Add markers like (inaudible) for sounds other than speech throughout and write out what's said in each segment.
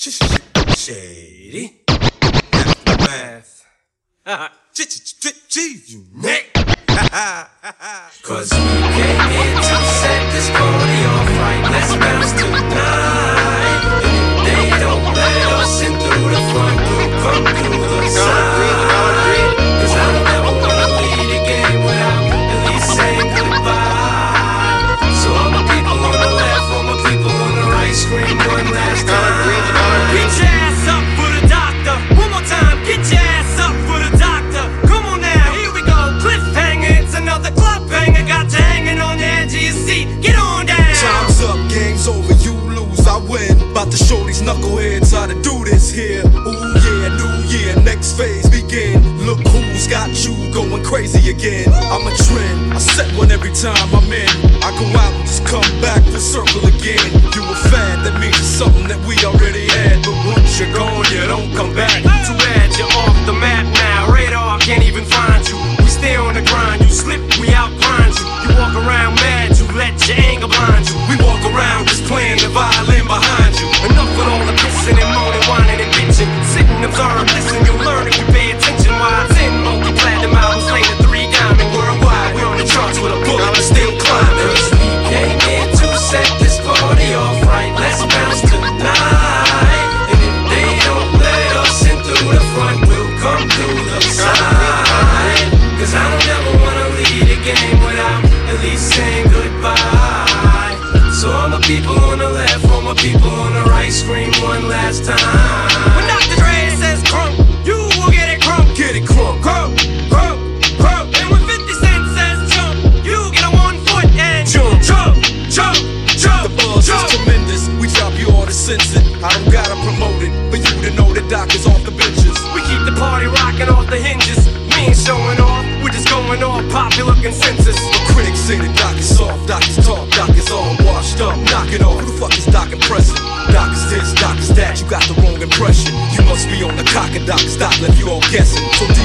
Shady. Aftermath. You neck. (laughs) Cause we came here to set this party off right. Let's bounce tonight. Phase begin. Look who's got you going crazy again. I'm a trend, I set one every time I'm in. I go out and just come back full circle again. You a fan, that means something that we already had. But once you're gone, you don't come back. On the left, all my people on the right, scream one last When time. Dr. Dre says crunk, you will get it crunk. Get it crunk, Crunk, crunk, crunk. And when 50 Cent says jump, you get a one foot and Jump. jump, jump, jump, The buzz jump. is tremendous. We drop you all to sense it. I don't gotta promote it, for you to know that Doc is off the benches. We keep the party rocking off the hinges. We ain't showing off, we're just going off popular consensus. The critics say that Doc is soft, Doc is talk, Doc left you all guessing. So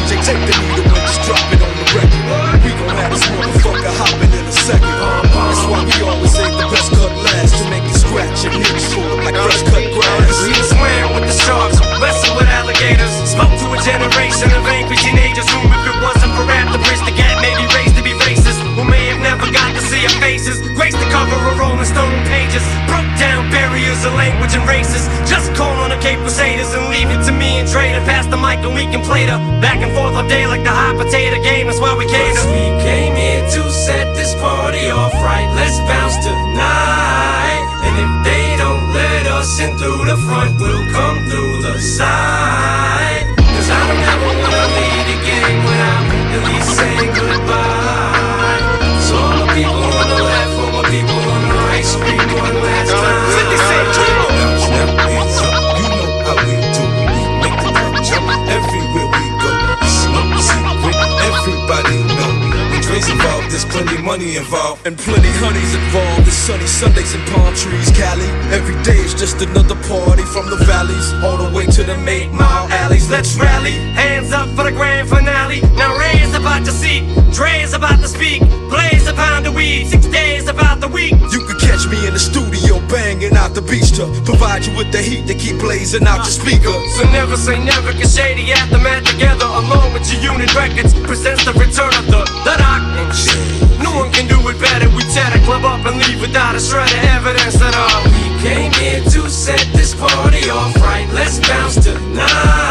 and we can play the back and forth all day like the hot potato game. That's why we came we came here to set this party off right. Let's bounce tonight. And if they don't let us in through the front, we'll come through the side. Money involved. And plenty honeys involved. It's sunny Sundays and palm trees, Cali. Every day is just another party from the valleys all the way to the eight mile alleys. Let's rally, hands up for the grand finale. Now Ray is about to see, Dre is about to speak. Blaze a pound of weed, six days about the week. You can catch me in the studio banging out the beach to provide you with the heat to keep blazing out your speaker. So never say never, cause Shady Aftermath together, along with G-Unit records, presents the return of the, the Doc and shit up and leave without a shred of evidence at all. We came here to set this party off right. Let's bounce tonight.